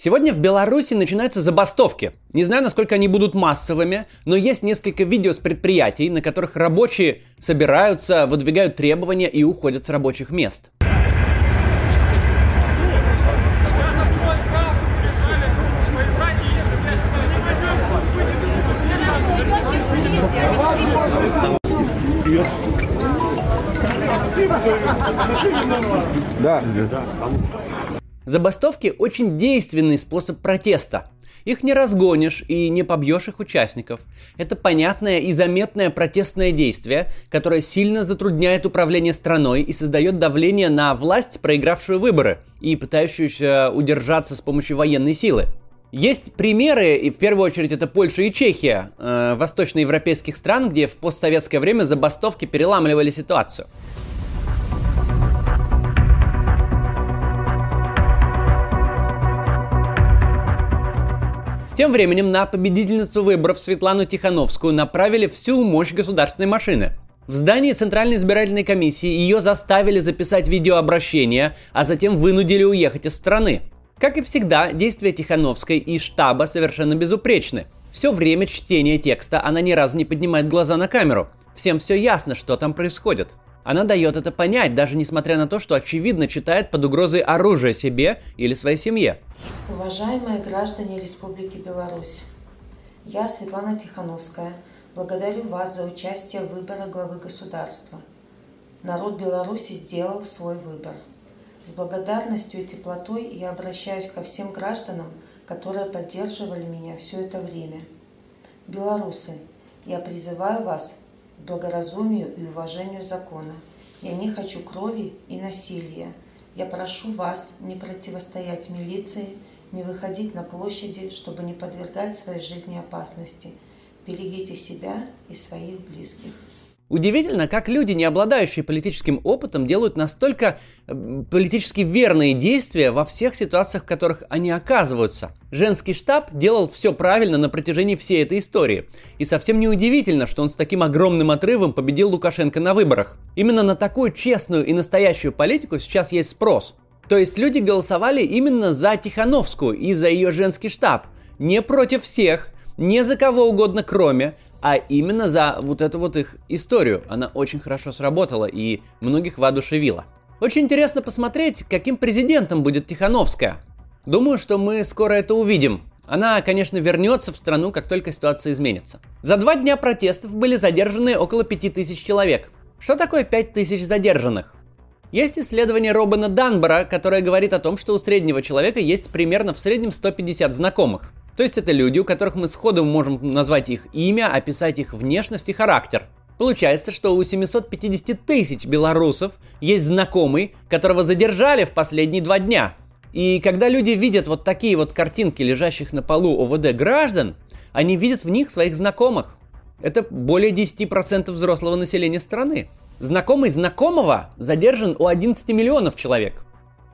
Сегодня в Беларуси начинаются забастовки. Не знаю, насколько они будут массовыми, но есть несколько видео с предприятий, на которых рабочие собираются, выдвигают требования и уходят с рабочих мест. Да. Забастовки очень действенный способ протеста. Их не разгонишь и не побьешь их участников. Это понятное и заметное протестное действие, которое сильно затрудняет управление страной и создает давление на власть, проигравшую выборы и пытающуюся удержаться с помощью военной силы. Есть примеры, и в первую очередь это Польша и Чехия, э, восточноевропейских стран, где в постсоветское время забастовки переламливали ситуацию. Тем временем на победительницу выборов Светлану Тихановскую направили всю мощь государственной машины. В здании Центральной избирательной комиссии ее заставили записать видеообращение, а затем вынудили уехать из страны. Как и всегда, действия Тихановской и штаба совершенно безупречны. Все время чтения текста она ни разу не поднимает глаза на камеру. Всем все ясно, что там происходит. Она дает это понять, даже несмотря на то, что очевидно читает под угрозой оружия себе или своей семье. Уважаемые граждане Республики Беларусь, я, Светлана Тихановская, благодарю вас за участие в выборе главы государства. Народ Беларуси сделал свой выбор. С благодарностью и теплотой я обращаюсь ко всем гражданам, которые поддерживали меня все это время. Белорусы, я призываю вас благоразумию и уважению закона. Я не хочу крови и насилия. Я прошу вас не противостоять милиции, не выходить на площади, чтобы не подвергать своей жизни опасности. Берегите себя и своих близких. Удивительно, как люди, не обладающие политическим опытом, делают настолько э, политически верные действия во всех ситуациях, в которых они оказываются. Женский штаб делал все правильно на протяжении всей этой истории. И совсем не удивительно, что он с таким огромным отрывом победил Лукашенко на выборах. Именно на такую честную и настоящую политику сейчас есть спрос. То есть люди голосовали именно за Тихановскую и за ее женский штаб. Не против всех, не за кого угодно кроме, а именно за вот эту вот их историю. Она очень хорошо сработала и многих воодушевила. Очень интересно посмотреть, каким президентом будет Тихановская. Думаю, что мы скоро это увидим. Она, конечно, вернется в страну, как только ситуация изменится. За два дня протестов были задержаны около 5000 человек. Что такое 5000 задержанных? Есть исследование Робана Данбора, которое говорит о том, что у среднего человека есть примерно в среднем 150 знакомых. То есть это люди, у которых мы сходу можем назвать их имя, описать их внешность и характер. Получается, что у 750 тысяч белорусов есть знакомый, которого задержали в последние два дня. И когда люди видят вот такие вот картинки, лежащих на полу ОВД граждан, они видят в них своих знакомых. Это более 10% взрослого населения страны. Знакомый знакомого задержан у 11 миллионов человек.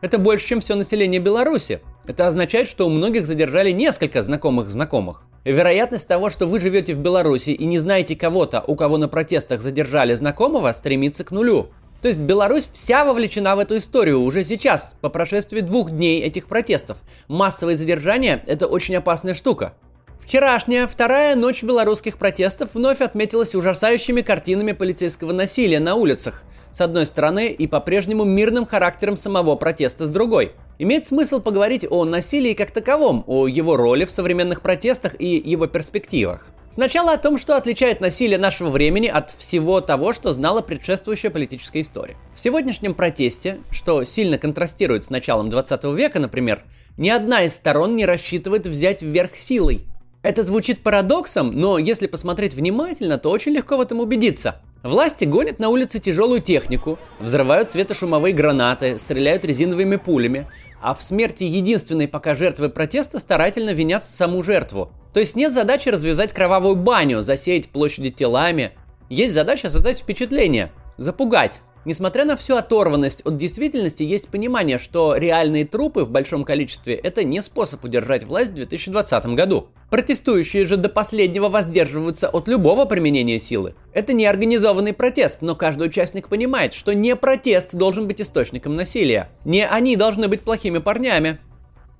Это больше, чем все население Беларуси. Это означает, что у многих задержали несколько знакомых знакомых. Вероятность того, что вы живете в Беларуси и не знаете кого-то, у кого на протестах задержали знакомого, стремится к нулю. То есть Беларусь вся вовлечена в эту историю уже сейчас, по прошествии двух дней этих протестов. Массовые задержания – это очень опасная штука. Вчерашняя, вторая ночь белорусских протестов вновь отметилась ужасающими картинами полицейского насилия на улицах, с одной стороны, и по-прежнему мирным характером самого протеста с другой. Имеет смысл поговорить о насилии как таковом, о его роли в современных протестах и его перспективах. Сначала о том, что отличает насилие нашего времени от всего того, что знала предшествующая политическая история. В сегодняшнем протесте, что сильно контрастирует с началом 20 века, например, ни одна из сторон не рассчитывает взять вверх силой. Это звучит парадоксом, но если посмотреть внимательно, то очень легко в этом убедиться. Власти гонят на улице тяжелую технику, взрывают светошумовые гранаты, стреляют резиновыми пулями, а в смерти единственной пока жертвы протеста старательно винят саму жертву. То есть нет задачи развязать кровавую баню, засеять площади телами. Есть задача создать впечатление, запугать. Несмотря на всю оторванность от действительности, есть понимание, что реальные трупы в большом количестве – это не способ удержать власть в 2020 году. Протестующие же до последнего воздерживаются от любого применения силы. Это не организованный протест, но каждый участник понимает, что не протест должен быть источником насилия. Не они должны быть плохими парнями.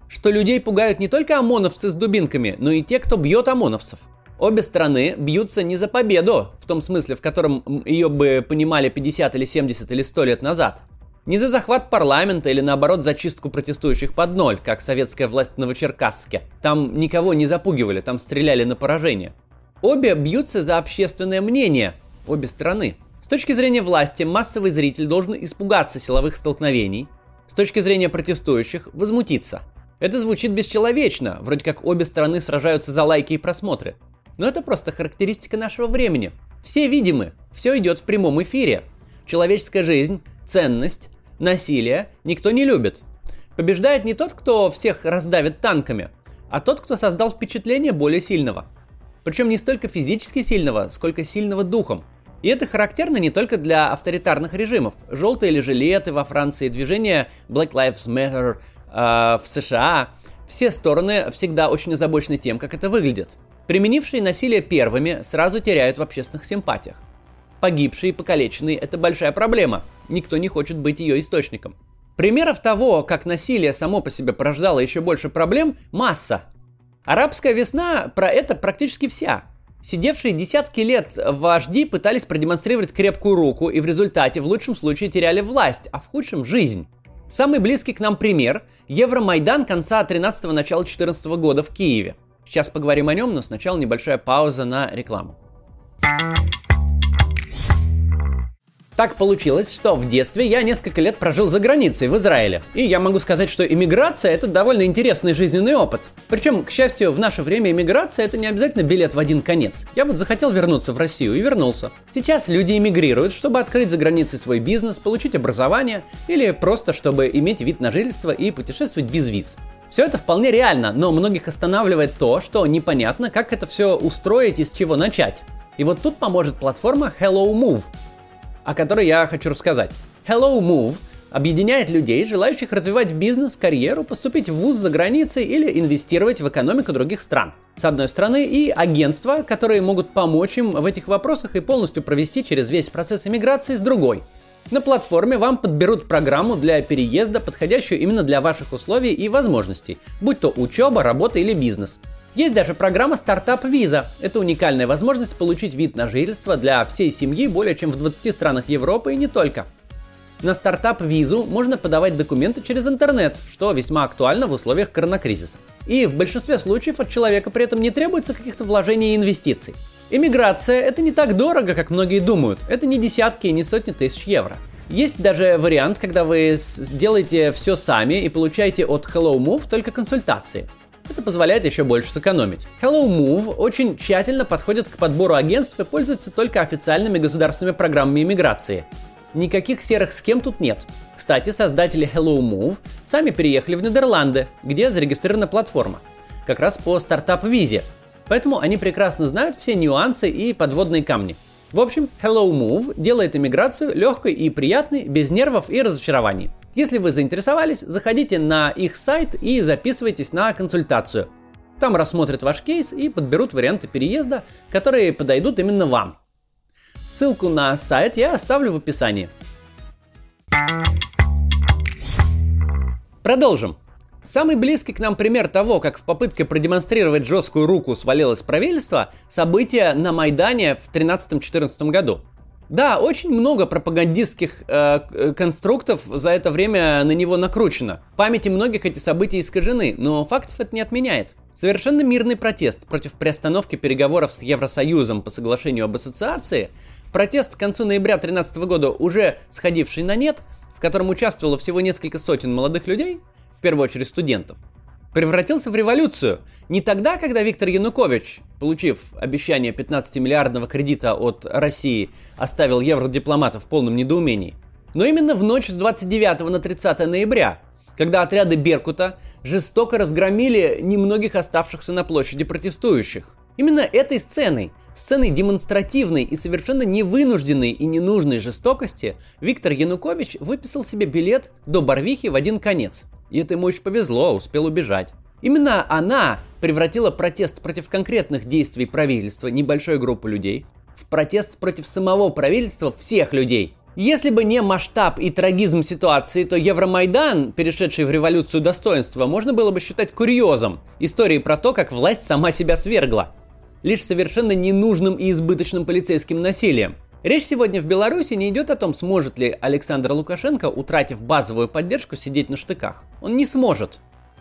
что людей пугают не только ОМОНовцы с дубинками, но и те, кто бьет ОМОНовцев. Обе страны бьются не за победу, в том смысле, в котором ее бы понимали 50 или 70 или 100 лет назад. Не за захват парламента или наоборот за чистку протестующих под ноль, как советская власть в Новочеркасске. Там никого не запугивали, там стреляли на поражение. Обе бьются за общественное мнение, обе страны. С точки зрения власти, массовый зритель должен испугаться силовых столкновений. С точки зрения протестующих, возмутиться. Это звучит бесчеловечно, вроде как обе стороны сражаются за лайки и просмотры. Но это просто характеристика нашего времени. Все видимы, все идет в прямом эфире. Человеческая жизнь, ценность, насилие никто не любит. Побеждает не тот, кто всех раздавит танками, а тот, кто создал впечатление более сильного. Причем не столько физически сильного, сколько сильного духом. И это характерно не только для авторитарных режимов. Желтые или жилеты во Франции, движение Black Lives Matter э, в США. Все стороны всегда очень озабочены тем, как это выглядит. Применившие насилие первыми сразу теряют в общественных симпатиях. Погибшие и покалеченные – это большая проблема. Никто не хочет быть ее источником. Примеров того, как насилие само по себе порождало еще больше проблем, масса. Арабская весна про это практически вся. Сидевшие десятки лет вожди пытались продемонстрировать крепкую руку и в результате в лучшем случае теряли власть, а в худшем – жизнь. Самый близкий к нам пример – Евромайдан конца 13-го, начала 14 года в Киеве. Сейчас поговорим о нем, но сначала небольшая пауза на рекламу. Так получилось, что в детстве я несколько лет прожил за границей, в Израиле. И я могу сказать, что иммиграция это довольно интересный жизненный опыт. Причем, к счастью, в наше время иммиграция это не обязательно билет в один конец. Я вот захотел вернуться в Россию и вернулся. Сейчас люди иммигрируют, чтобы открыть за границей свой бизнес, получить образование или просто чтобы иметь вид на жительство и путешествовать без виз. Все это вполне реально, но многих останавливает то, что непонятно, как это все устроить и с чего начать. И вот тут поможет платформа Hello Move, о которой я хочу рассказать. Hello Move объединяет людей, желающих развивать бизнес, карьеру, поступить в вуз за границей или инвестировать в экономику других стран. С одной стороны, и агентства, которые могут помочь им в этих вопросах и полностью провести через весь процесс иммиграции с другой. На платформе вам подберут программу для переезда, подходящую именно для ваших условий и возможностей, будь то учеба, работа или бизнес. Есть даже программа Startup Visa. Это уникальная возможность получить вид на жительство для всей семьи более чем в 20 странах Европы и не только. На стартап-визу можно подавать документы через интернет, что весьма актуально в условиях коронакризиса. И в большинстве случаев от человека при этом не требуется каких-то вложений и инвестиций. Иммиграция – это не так дорого, как многие думают. Это не десятки и не сотни тысяч евро. Есть даже вариант, когда вы сделаете все сами и получаете от Hello Move только консультации. Это позволяет еще больше сэкономить. Hello Move очень тщательно подходит к подбору агентств и пользуется только официальными государственными программами иммиграции. Никаких серых схем тут нет. Кстати, создатели Hello Move сами переехали в Нидерланды, где зарегистрирована платформа. Как раз по стартап-визе. Поэтому они прекрасно знают все нюансы и подводные камни. В общем, Hello Move делает иммиграцию легкой и приятной, без нервов и разочарований. Если вы заинтересовались, заходите на их сайт и записывайтесь на консультацию. Там рассмотрят ваш кейс и подберут варианты переезда, которые подойдут именно вам. Ссылку на сайт я оставлю в описании. Продолжим. Самый близкий к нам пример того, как в попытке продемонстрировать жесткую руку свалилось правительство, событие на Майдане в 13-14 году. Да, очень много пропагандистских э, конструктов за это время на него накручено. В памяти многих эти события искажены, но фактов это не отменяет. Совершенно мирный протест против приостановки переговоров с Евросоюзом по соглашению об ассоциации, протест к концу ноября 2013 года, уже сходивший на нет, в котором участвовало всего несколько сотен молодых людей, первую очередь студентов, превратился в революцию. Не тогда, когда Виктор Янукович, получив обещание 15-миллиардного кредита от России, оставил евродипломатов в полном недоумении, но именно в ночь с 29 на 30 ноября, когда отряды Беркута жестоко разгромили немногих оставшихся на площади протестующих. Именно этой сценой, сценой демонстративной и совершенно невынужденной и ненужной жестокости, Виктор Янукович выписал себе билет до Барвихи в один конец. И это ему очень повезло, успел убежать. Именно она превратила протест против конкретных действий правительства небольшой группы людей в протест против самого правительства всех людей. Если бы не масштаб и трагизм ситуации, то Евромайдан, перешедший в революцию достоинства, можно было бы считать курьезом, историей про то, как власть сама себя свергла. Лишь совершенно ненужным и избыточным полицейским насилием. Речь сегодня в Беларуси не идет о том, сможет ли Александр Лукашенко, утратив базовую поддержку, сидеть на штыках. Он не сможет.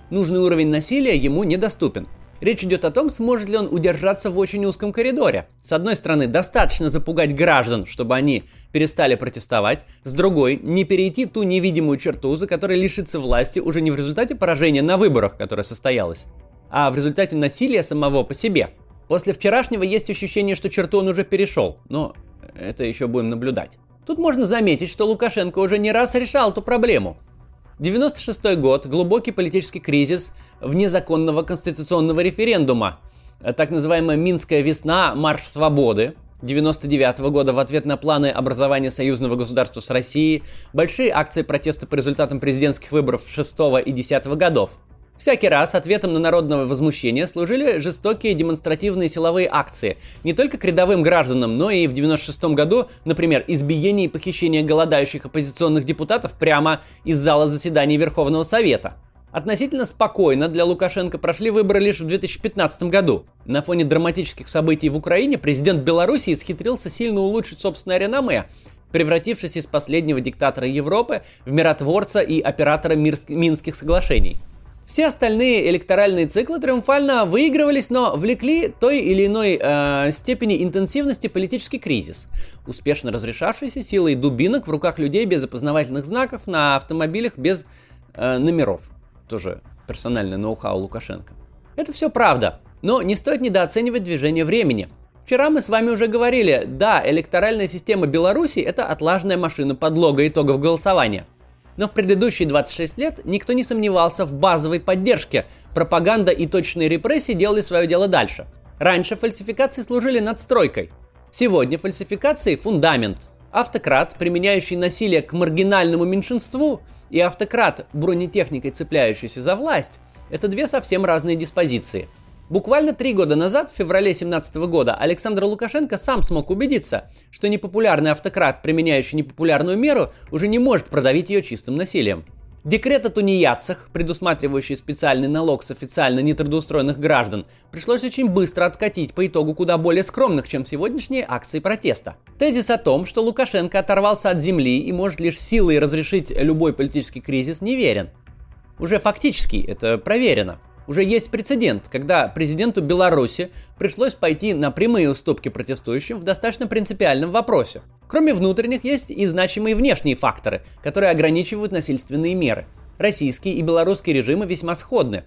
Нужный уровень насилия ему недоступен. Речь идет о том, сможет ли он удержаться в очень узком коридоре. С одной стороны, достаточно запугать граждан, чтобы они перестали протестовать. С другой, не перейти ту невидимую черту, за которой лишится власти уже не в результате поражения на выборах, которое состоялось, а в результате насилия самого по себе. После вчерашнего есть ощущение, что черту он уже перешел, но это еще будем наблюдать. Тут можно заметить, что Лукашенко уже не раз решал эту проблему. 96 год, глубокий политический кризис вне законного конституционного референдума, так называемая Минская весна, марш свободы, 99 года в ответ на планы образования союзного государства с Россией, большие акции протеста по результатам президентских выборов 6 и 10 годов – Всякий раз ответом на народное возмущение служили жестокие демонстративные силовые акции. Не только к рядовым гражданам, но и в 96 году, например, избиение и похищение голодающих оппозиционных депутатов прямо из зала заседаний Верховного Совета. Относительно спокойно для Лукашенко прошли выборы лишь в 2015 году. На фоне драматических событий в Украине президент Беларуси исхитрился сильно улучшить собственное реноме, превратившись из последнего диктатора Европы в миротворца и оператора Минских соглашений – все остальные электоральные циклы триумфально выигрывались, но влекли той или иной э, степени интенсивности политический кризис, успешно разрешавшийся силой дубинок в руках людей без опознавательных знаков на автомобилях без э, номеров. Тоже персональное ноу-хау Лукашенко. Это все правда, но не стоит недооценивать движение времени. Вчера мы с вами уже говорили, да, электоральная система Беларуси это отлажная машина подлога итогов голосования – но в предыдущие 26 лет никто не сомневался в базовой поддержке. Пропаганда и точные репрессии делали свое дело дальше. Раньше фальсификации служили надстройкой. Сегодня фальсификации – фундамент. Автократ, применяющий насилие к маргинальному меньшинству, и автократ, бронетехникой цепляющийся за власть – это две совсем разные диспозиции – Буквально три года назад, в феврале 2017 года, Александр Лукашенко сам смог убедиться, что непопулярный автократ, применяющий непопулярную меру, уже не может продавить ее чистым насилием. Декрет о тунеядцах, предусматривающий специальный налог с официально нетрудоустроенных граждан, пришлось очень быстро откатить по итогу куда более скромных, чем сегодняшние акции протеста. Тезис о том, что Лукашенко оторвался от земли и может лишь силой разрешить любой политический кризис, неверен. Уже фактически это проверено. Уже есть прецедент, когда президенту Беларуси пришлось пойти на прямые уступки протестующим в достаточно принципиальном вопросе. Кроме внутренних, есть и значимые внешние факторы, которые ограничивают насильственные меры. Российский и белорусский режимы весьма сходны.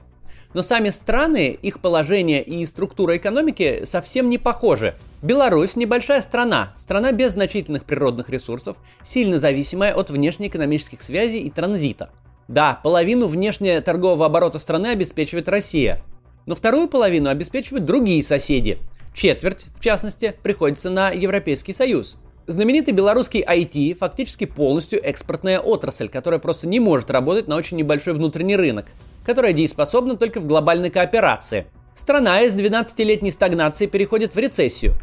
Но сами страны, их положение и структура экономики совсем не похожи. Беларусь небольшая страна, страна без значительных природных ресурсов, сильно зависимая от внешнеэкономических связей и транзита – да, половину внешнего торгового оборота страны обеспечивает Россия, но вторую половину обеспечивают другие соседи. Четверть, в частности, приходится на Европейский Союз. Знаменитый белорусский IT фактически полностью экспортная отрасль, которая просто не может работать на очень небольшой внутренний рынок, которая дееспособна только в глобальной кооперации. Страна из 12-летней стагнации переходит в рецессию.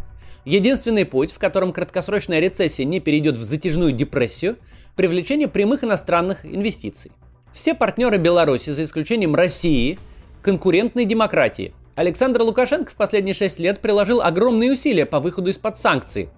Единственный путь, в котором краткосрочная рецессия не перейдет в затяжную депрессию – привлечение прямых иностранных инвестиций. Все партнеры Беларуси, за исключением России, конкурентной демократии. Александр Лукашенко в последние шесть лет приложил огромные усилия по выходу из-под санкций.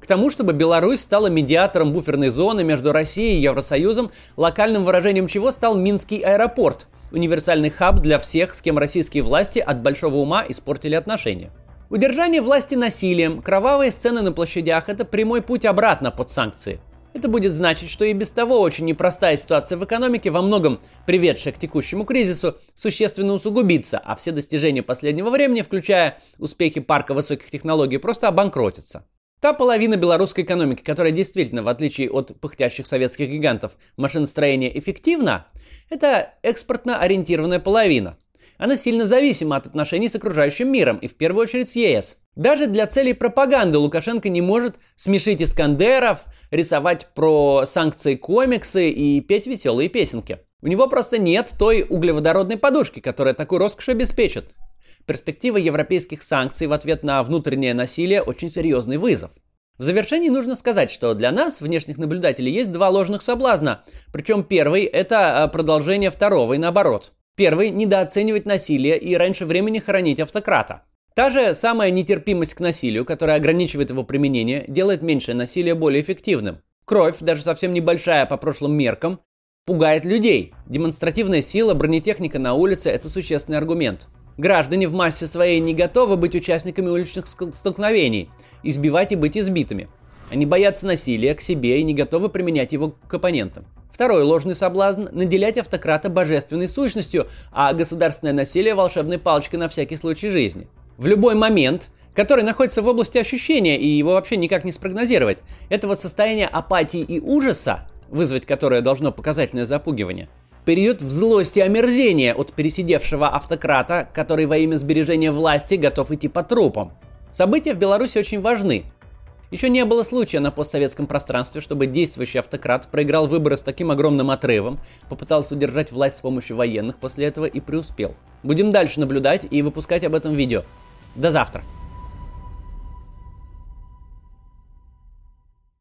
К тому, чтобы Беларусь стала медиатором буферной зоны между Россией и Евросоюзом, локальным выражением чего стал Минский аэропорт, универсальный хаб для всех, с кем российские власти от большого ума испортили отношения. Удержание власти насилием, кровавые сцены на площадях – это прямой путь обратно под санкции – это будет значить, что и без того очень непростая ситуация в экономике, во многом приведшая к текущему кризису, существенно усугубится, а все достижения последнего времени, включая успехи парка высоких технологий, просто обанкротятся. Та половина белорусской экономики, которая действительно, в отличие от пыхтящих советских гигантов, машиностроения эффективна, это экспортно ориентированная половина. Она сильно зависима от отношений с окружающим миром и в первую очередь с ЕС. Даже для целей пропаганды Лукашенко не может смешить Искандеров, рисовать про санкции комиксы и петь веселые песенки. У него просто нет той углеводородной подушки, которая такую роскошь обеспечит. Перспектива европейских санкций в ответ на внутреннее насилие очень серьезный вызов. В завершении нужно сказать, что для нас, внешних наблюдателей, есть два ложных соблазна. Причем первый – это а, продолжение второго и наоборот. Первый – недооценивать насилие и раньше времени хоронить автократа. Та же самая нетерпимость к насилию, которая ограничивает его применение, делает меньшее насилие более эффективным. Кровь, даже совсем небольшая по прошлым меркам, пугает людей. Демонстративная сила, бронетехника на улице – это существенный аргумент. Граждане в массе своей не готовы быть участниками уличных столкновений, избивать и быть избитыми. Они боятся насилия к себе и не готовы применять его к оппонентам. Второй ложный соблазн – наделять автократа божественной сущностью, а государственное насилие – волшебной палочкой на всякий случай жизни. В любой момент, который находится в области ощущения и его вообще никак не спрогнозировать, этого состояния апатии и ужаса, вызвать которое должно показательное запугивание – период в злости и омерзения от пересидевшего автократа, который во имя сбережения власти готов идти по трупам. События в Беларуси очень важны. Еще не было случая на постсоветском пространстве, чтобы действующий автократ проиграл выборы с таким огромным отрывом, попытался удержать власть с помощью военных после этого и преуспел. Будем дальше наблюдать и выпускать об этом видео. До завтра!